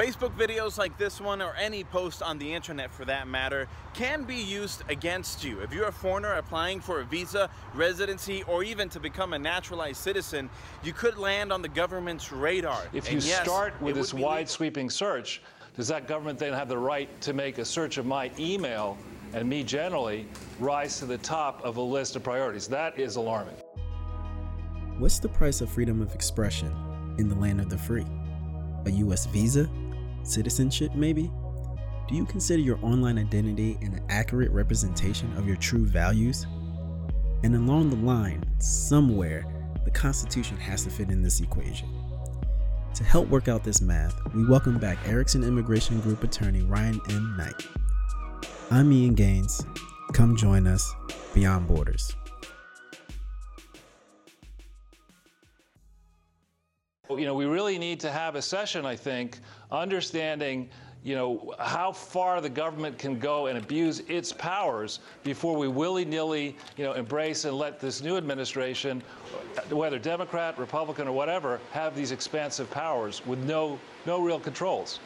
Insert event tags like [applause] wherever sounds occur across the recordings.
Facebook videos like this one, or any post on the internet for that matter, can be used against you. If you're a foreigner applying for a visa, residency, or even to become a naturalized citizen, you could land on the government's radar. If you yes, start with this wide legal. sweeping search, does that government then have the right to make a search of my email and me generally rise to the top of a list of priorities? That is alarming. What's the price of freedom of expression in the land of the free? A US visa? Citizenship, maybe? Do you consider your online identity an accurate representation of your true values? And along the line, somewhere, the Constitution has to fit in this equation. To help work out this math, we welcome back Erickson Immigration Group attorney Ryan M. Knight. I'm Ian Gaines. Come join us beyond borders. You know, we really need to have a session, I think, understanding, you know, how far the government can go and abuse its powers before we willy-nilly, you know, embrace and let this new administration, whether Democrat, Republican, or whatever, have these expansive powers with no no real controls.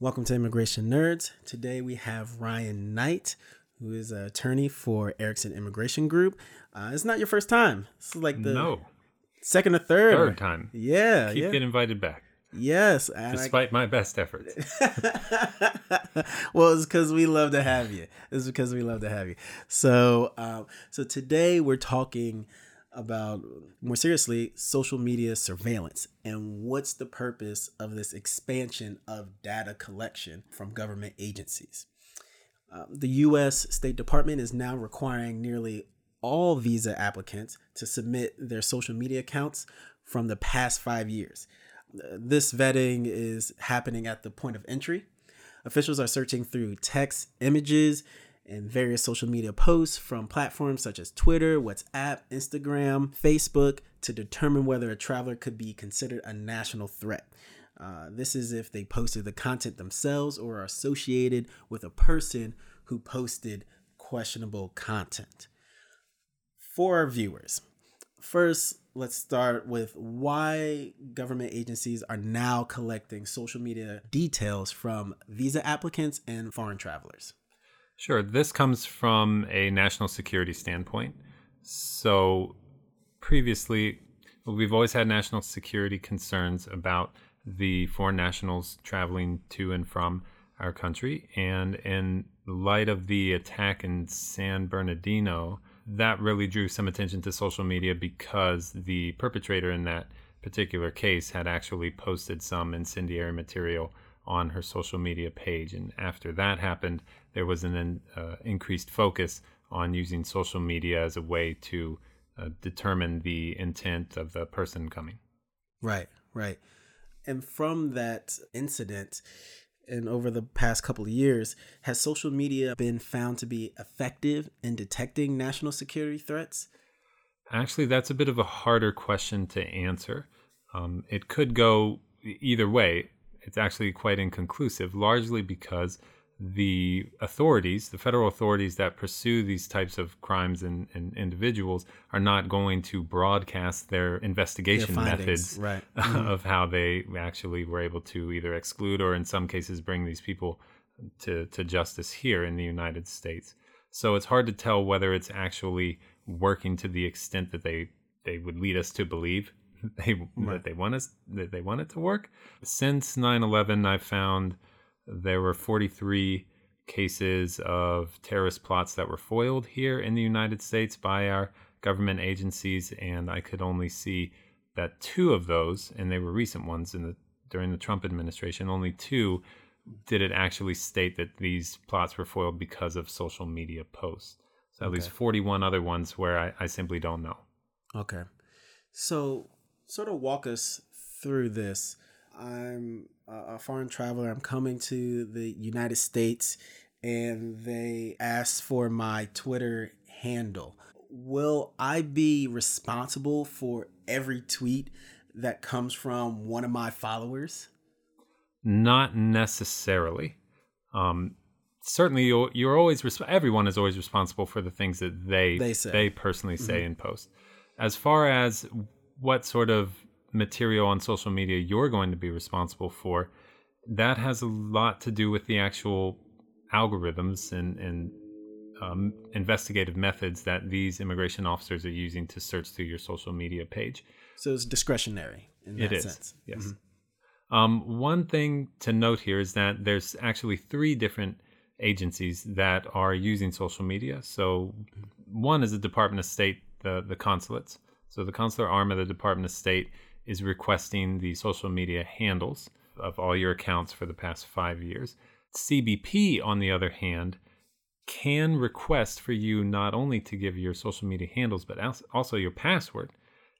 Welcome to Immigration Nerds. Today we have Ryan Knight, who is an attorney for Erickson Immigration Group. Uh, it's not your first time. This is like the no, second or third. third time. Yeah, Keep yeah. getting invited back, yes. and I- despite my best efforts. [laughs] well, it's because we love to have you. It's because we love to have you. So, um, so today we're talking about more seriously social media surveillance and what's the purpose of this expansion of data collection from government agencies. Um, the U.S. State Department is now requiring nearly all visa applicants to submit their social media accounts from the past five years. This vetting is happening at the point of entry. Officials are searching through text, images, and various social media posts from platforms such as Twitter, WhatsApp, Instagram, Facebook to determine whether a traveler could be considered a national threat. Uh, this is if they posted the content themselves or are associated with a person who posted questionable content. For our viewers, first, let's start with why government agencies are now collecting social media details from visa applicants and foreign travelers. Sure, this comes from a national security standpoint. So, previously, we've always had national security concerns about the foreign nationals traveling to and from our country. And in light of the attack in San Bernardino, that really drew some attention to social media because the perpetrator in that particular case had actually posted some incendiary material on her social media page. And after that happened, there was an uh, increased focus on using social media as a way to uh, determine the intent of the person coming. Right, right. And from that incident, and over the past couple of years, has social media been found to be effective in detecting national security threats? Actually, that's a bit of a harder question to answer. Um, it could go either way. It's actually quite inconclusive, largely because the authorities, the federal authorities that pursue these types of crimes and, and individuals, are not going to broadcast their investigation findings, methods right. [laughs] of mm-hmm. how they actually were able to either exclude or, in some cases, bring these people to, to justice here in the United States. So it's hard to tell whether it's actually working to the extent that they they would lead us to believe [laughs] they that they want us that they want it to work. Since 9/11, I've found there were 43 cases of terrorist plots that were foiled here in the United States by our government agencies, and I could only see that two of those, and they were recent ones in the during the Trump administration, only two did it actually state that these plots were foiled because of social media posts. So at least 41 other ones where I, I simply don't know. Okay. So, sort of walk us through this. I'm a foreign traveler. I'm coming to the United States and they asked for my Twitter handle. Will I be responsible for every tweet that comes from one of my followers? Not necessarily. Um, certainly, you're, you're always resp- everyone is always responsible for the things that they They say. they personally say in post. As far as what sort of material on social media you're going to be responsible for, that has a lot to do with the actual algorithms and, and um, investigative methods that these immigration officers are using to search through your social media page. So it's discretionary in that It is, sense. yes. Mm-hmm. Um, one thing to note here is that there's actually three different agencies that are using social media. So one is the Department of State, the the consulates. So the consular arm of the Department of State is requesting the social media handles of all your accounts for the past five years. CBP, on the other hand, can request for you not only to give your social media handles but also your password.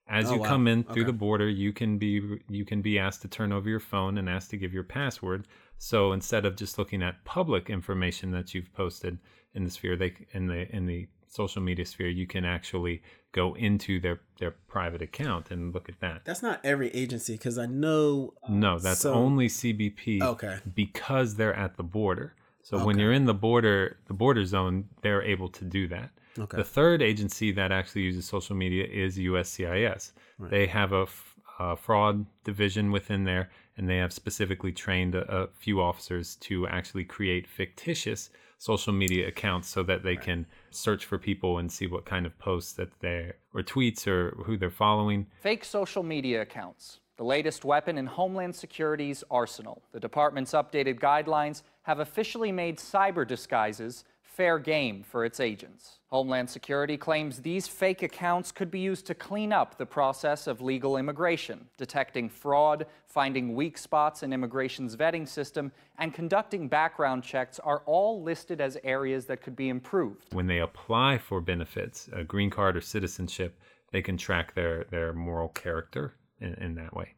As Oh, you wow. come in through Okay. the border, you can be you can be asked to turn over your phone and asked to give your password. So instead of just looking at public information that you've posted in the sphere, they in the in the social media sphere, you can actually go into their their private account and look at that. That's not every agency because I know. Uh, no, that's So- only CBP. Okay. Because they're at the border. So when you're in the border, the border zone, they're able to do that. Okay. The third agency that actually uses social media is USCIS. Right. They have a, f- a fraud division within there, and they have specifically trained a, a few officers to actually create fictitious social media accounts so that they can search for people and see what kind of posts that they're or tweets or who they're following. Fake social media accounts, the latest weapon in Homeland Security's arsenal. The department's updated guidelines have officially made cyber disguises fair game for its agents. Homeland Security claims these fake accounts could be used to clean up the process of legal immigration, detecting fraud, finding weak spots in immigration's vetting system, and conducting background checks are all listed as areas that could be improved. when they apply for benefits, a green card or citizenship, they can track their their moral character in, in that way.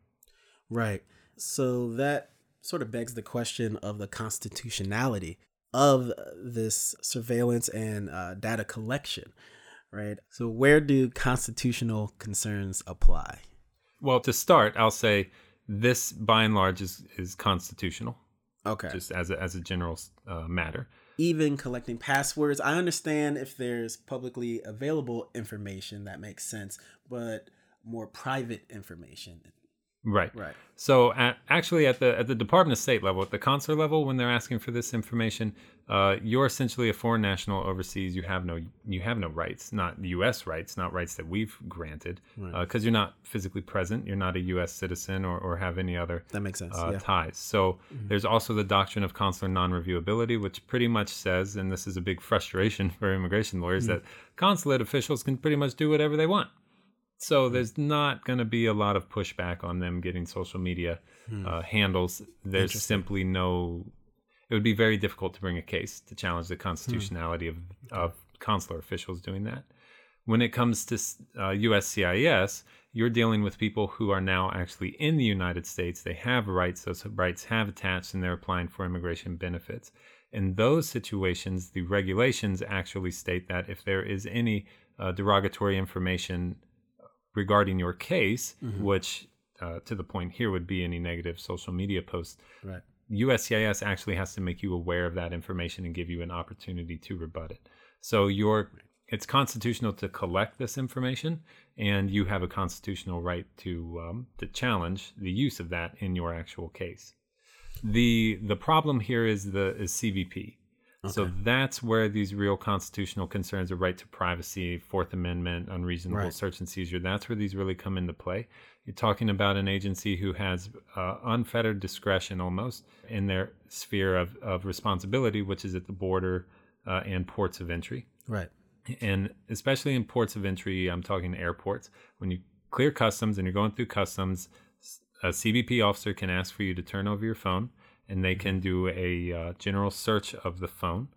Right. So that sort of begs the question of the constitutionality of this surveillance and uh, data collection, right? So where do constitutional concerns apply? Well, to start, I'll say this by and large is is constitutional, Okay. just as a, as a general uh, matter. Even collecting passwords, I understand if there's publicly available information that makes sense, but more private information. Right. Right. So at, actually, at the at the Department of State level, at the consular level, when they're asking for this information, uh, you're essentially a foreign national overseas. You have no you have no rights, not U.S. rights, not rights that we've granted, because you're not physically present. You're not a U.S. citizen or, or have any other That makes sense. uh, yeah. ties. So there's also the doctrine of consular non-reviewability, which pretty much says, and this is a big frustration [laughs] for immigration lawyers, that consulate officials can pretty much do whatever they want. So there's not going to be a lot of pushback on them getting social media uh, handles. There's simply no. It would be very difficult to bring a case to challenge the constitutionality of of consular officials doing that. When it comes to uh, USCIS, you're dealing with people who are now actually in the United States. They have rights; those rights have attached, and they're applying for immigration benefits. In those situations, the regulations actually state that if there is any uh, derogatory information regarding your case, which uh, to the point here would be any negative social media posts, Right. USCIS actually has to make you aware of that information and give you an opportunity to rebut it. So your it's constitutional to collect this information, and you have a constitutional right to um, to challenge the use of that in your actual case. the The problem here is the is CBP. So that's where these real constitutional concerns of right to privacy, Fourth Amendment, unreasonable Right. search and seizure, that's where these really come into play. You're talking about an agency who has uh, unfettered discretion almost in their sphere of, of responsibility, which is at the border uh, and ports of entry. Right. And especially in ports of entry, I'm talking airports. When you clear customs and you're going through customs, a CBP officer can ask for you to turn over your phone and they can do a uh, general search of the phone.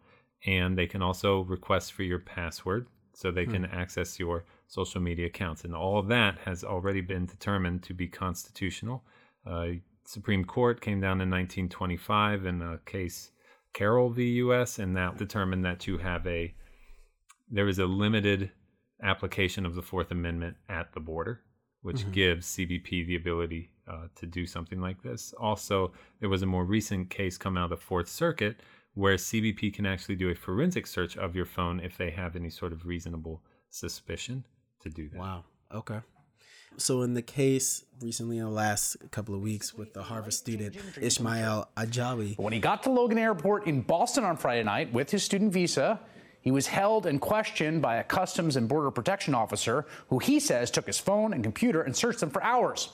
And they can also request for your password so they can access your social media accounts. And all of that has already been determined to be constitutional. Uh, Supreme Court came down in 1925 in a case Carroll v. U.S. and that determined that you have a there is a limited application of the Fourth Amendment at the border, which gives CBP the ability uh, to do something like this. Also, there was a more recent case come out of the Fourth Circuit where CBP can actually do a forensic search of your phone if they have any sort of reasonable suspicion to do that. Wow. Okay. So, in the case recently, in the last couple of weeks, with the Harvard student Ismail Ajjawi, when he got to Logan Airport in Boston on Friday night with his student visa, he was held and questioned by a Customs and Border Protection officer who he says took his phone and computer and searched them for hours.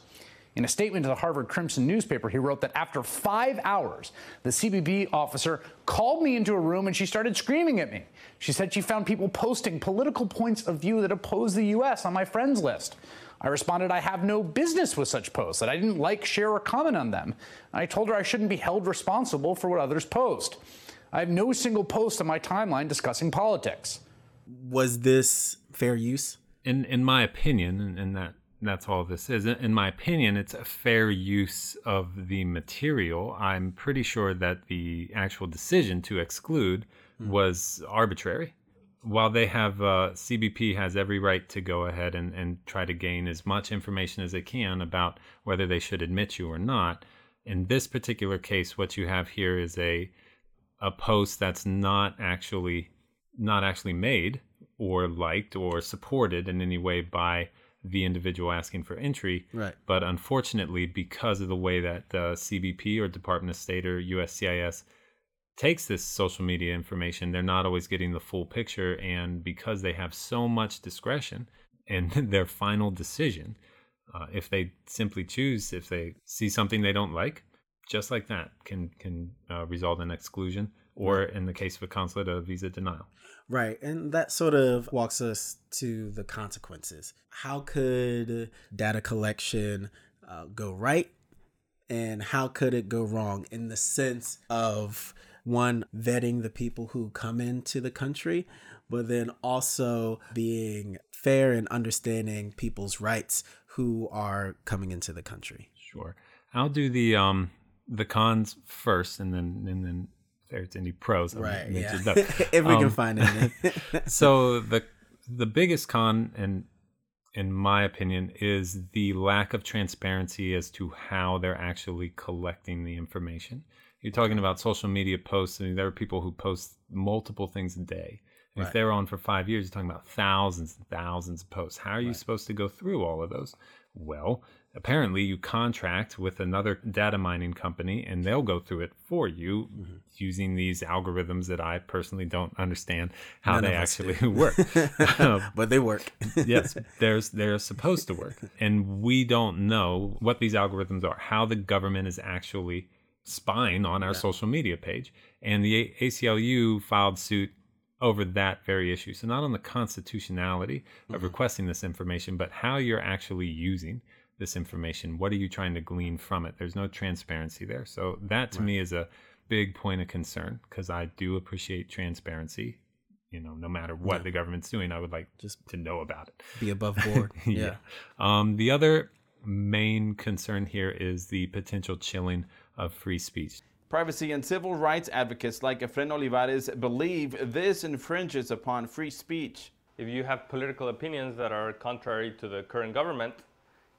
In a statement to the Harvard Crimson newspaper, he wrote that after five hours, the CBP officer called me into a room and she started screaming at me. She said she found people posting political points of view that oppose the U.S. on my friends list. I responded, I have no business with such posts, that I didn't like, share, or comment on them. I told her I shouldn't be held responsible for what others post. I have no single post on my timeline discussing politics. Was this fair use? In in my opinion, and that that's all this is. In my opinion, it's a fair use of the material. I'm pretty sure that the actual decision to exclude mm. was arbitrary. While they have, uh, CBP has every right to go ahead and, and try to gain as much information as they can about whether they should admit you or not. In this particular case, what you have here is a a post that's not actually not actually made or liked or supported in any way by the individual asking for entry. Right. But unfortunately, because of the way that the CBP or Department of State or USCIS takes this social media information, they're not always getting the full picture. And because they have so much discretion in [laughs] their final decision, uh, if they simply choose, if they see something they don't like, just like that can can uh, result in exclusion, or in the case of a consulate, a visa denial. Right. And that sort of walks us to the consequences. How could data collection uh, go right? And how could it go wrong in the sense of one, vetting the people who come into the country, but then also being fair and understanding people's rights who are coming into the country? Sure. I'll do the um the cons first and then and then there's any pros. Right. Yeah. [laughs] if we um, can find it. [laughs] [laughs] so the the biggest con, and in my opinion, is the lack of transparency as to how they're actually collecting the information. You're talking about social media posts, I and there are people who post multiple things a day. Right. If they're on for five years, you're talking about thousands and thousands of posts. How are you right. supposed to go through all of those? Well, apparently you contract with another data mining company and they'll go through it for you mm-hmm. using these algorithms that I personally don't understand how None they actually [laughs] work. [laughs] but they work. yes, [laughs] there's they're supposed to work. And we don't know what these algorithms are, how the government is actually spying on our yeah. social media page. And the ACLU filed suit over that very issue. So not on the constitutionality mm-hmm. of requesting this information, but how you're actually using this information? What are you trying to glean from it? There's no transparency there. So that to right. me is a big point of concern because I do appreciate transparency. You know, no matter what yeah. the government's doing, I would like just to know about it. Be above [laughs] board. yeah. yeah. Um, the other main concern here is the potential chilling of free speech. Privacy and civil rights advocates like Efren Olivares believe this infringes upon free speech. If you have political opinions that are contrary to the current government,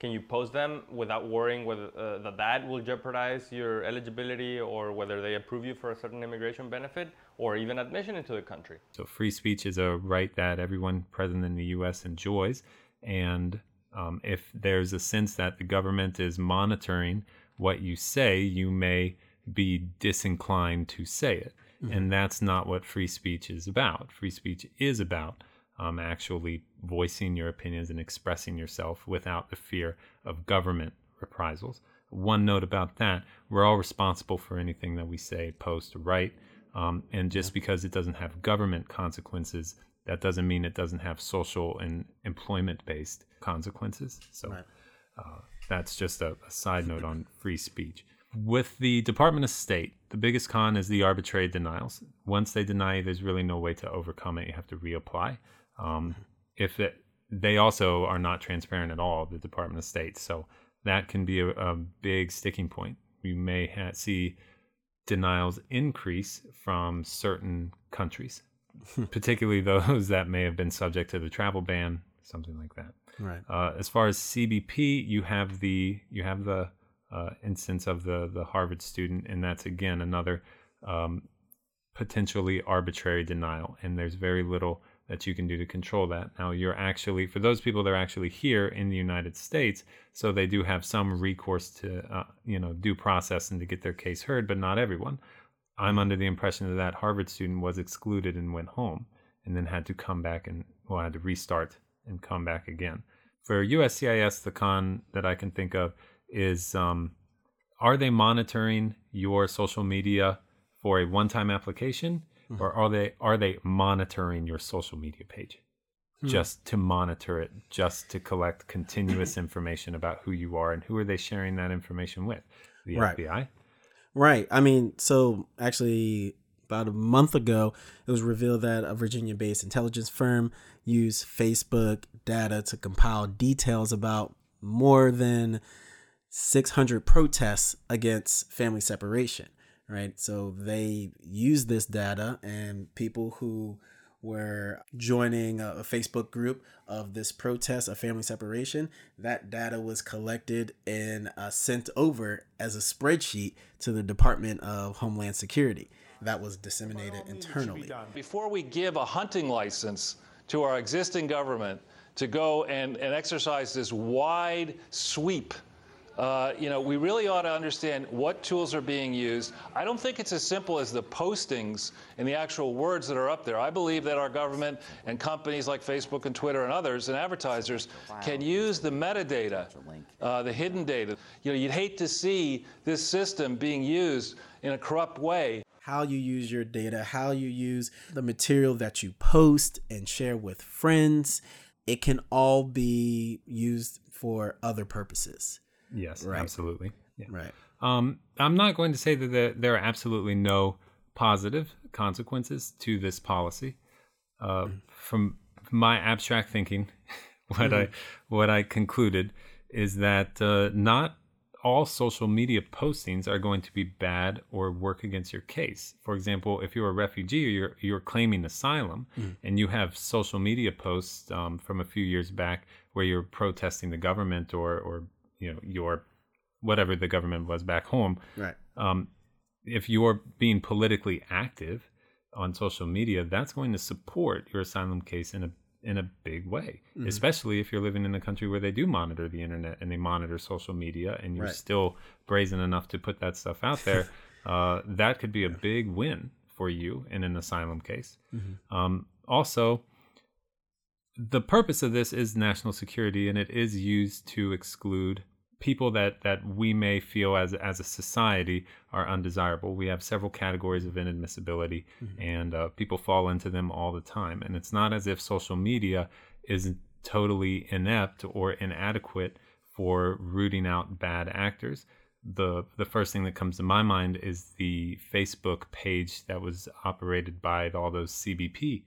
can you post them without worrying whether uh, that that will jeopardize your eligibility or whether they approve you for a certain immigration benefit or even admission into the country? So free speech is a right that everyone present in the U.S. enjoys, and um, if there's a sense that the government is monitoring what you say, you may be disinclined to say it. Mm-hmm. And that's not what free speech is about. Free speech is about um, actually voicing your opinions and expressing yourself without the fear of government reprisals. One note about that we're all responsible for anything that we say, post, write. Um, and just because it doesn't have government consequences, that doesn't mean it doesn't have social and employment based consequences. So right. uh, that's just a, a side note on free speech. With the Department of State, the biggest con is the arbitrary denials. Once they deny you, there's really no way to overcome it. You have to reapply. Um, if it, they also are not transparent at all, the Department of State, so that can be a, a big sticking point. We may ha- see denials increase from certain countries, [laughs] particularly those that may have been subject to the travel ban, something like that. Right. Uh, as far as CBP, you have the you have the uh, instance of the the Harvard student, and that's again another um, potentially arbitrary denial, and there's very little that you can do to control that. Now, you're actually, for those people that are actually here in the United States, so they do have some recourse to, uh, you know, due process and to get their case heard, but not everyone. I'm under the impression that that Harvard student was excluded and went home and then had to come back and, well, had to restart and come back again. For USCIS, the con that I can think of is um, are they monitoring your social media for a one-time application mm-hmm. or are they are they monitoring your social media page hmm. just to monitor it just to collect continuous information about who you are and who are they sharing that information with the right. FBI right i mean so actually about a month ago it was revealed that a virginia-based intelligence firm used facebook data to compile details about more than 600 protests against family separation, right? So they used this data, and people who were joining a, Facebook group of this protest of family separation, that data was collected and uh, sent over as a spreadsheet to the Department of Homeland Security. That was disseminated internally. Before we give a hunting license to our existing government to go and, and exercise this wide sweep uh, you know, we really ought to understand what tools are being used. I don't think it's as simple as the postings and the actual words that are up there. I believe that our government and companies like Facebook and Twitter and others and advertisers can use the metadata, uh, the hidden data. You know, you'd hate to see this system being used in a corrupt way. How you use your data, how you use the material that you post and share with friends, it can all be used for other purposes. Yes, right. absolutely. Yeah. Right. Um, I'm not going to say that there, are absolutely no positive consequences to this policy. Uh, mm-hmm. From my abstract thinking, [laughs] what mm-hmm. I what I concluded is that uh, not all social media postings are going to be bad or work against your case. For example, if you're a refugee or you're, you're claiming asylum mm. and you have social media posts um, from a few years back where you're protesting the government or, or you know your whatever the government was back home. Right. Um, if you're being politically active on social media, that's going to support your asylum case in a in a big way, mm-hmm. especially if you're living in a country where they do monitor the internet and they monitor social media, and you're right. still brazen enough to put that stuff out there. [laughs] uh, that could be a big win for you in an asylum case. Mm-hmm. Um, also, the purpose of this is national security, and it is used to exclude people that that we may feel as as a society are undesirable. We have several categories of inadmissibility, mm-hmm. and uh, people fall into them all the time. And it's not as if social media is totally inept or inadequate for rooting out bad actors. The the first thing that comes to my mind is the Facebook page that was operated by all those CBP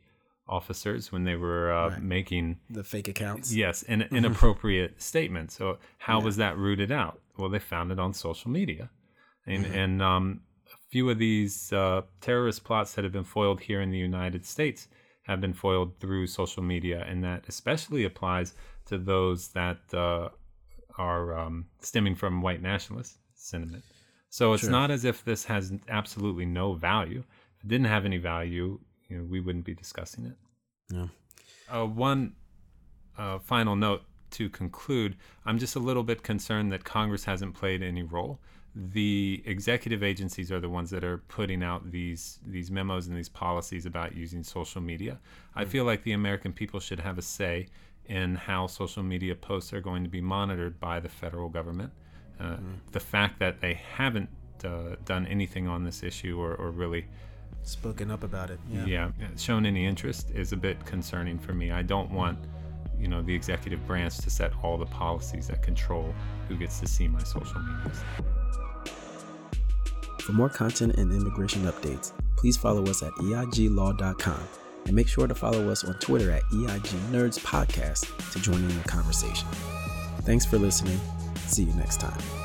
officers when they were uh, right. making the fake accounts. Yes, an [laughs] inappropriate statements. So how yeah. was that rooted out? Well, they found it on social media, and mm-hmm. and um, a few of these uh, terrorist plots that have been foiled here in the United States have been foiled through social media, and that especially applies to those that uh, are um, stemming from white nationalist sentiment. So it's not as if this has absolutely no value. If it didn't have any value, you know, we wouldn't be discussing it. Yeah. Uh, one uh, final note to conclude I'm just a little bit concerned that Congress hasn't played any role. The executive agencies are the ones that are putting out these these memos and these policies about using social media. Mm. I feel like the American people should have a say in how social media posts are going to be monitored by the federal government. Uh, mm. The fact that they haven't uh, done anything on this issue or, or really spoken up about it. Yeah. yeah, shown any interest is a bit concerning for me. I don't want, you know, the executive branch to set all the policies that control who gets to see my social medias. For more content and immigration updates, please follow us at EIGlaw.com and make sure to follow us on Twitter at EIG Nerds Podcast to join in the conversation. Thanks for listening. See you next time.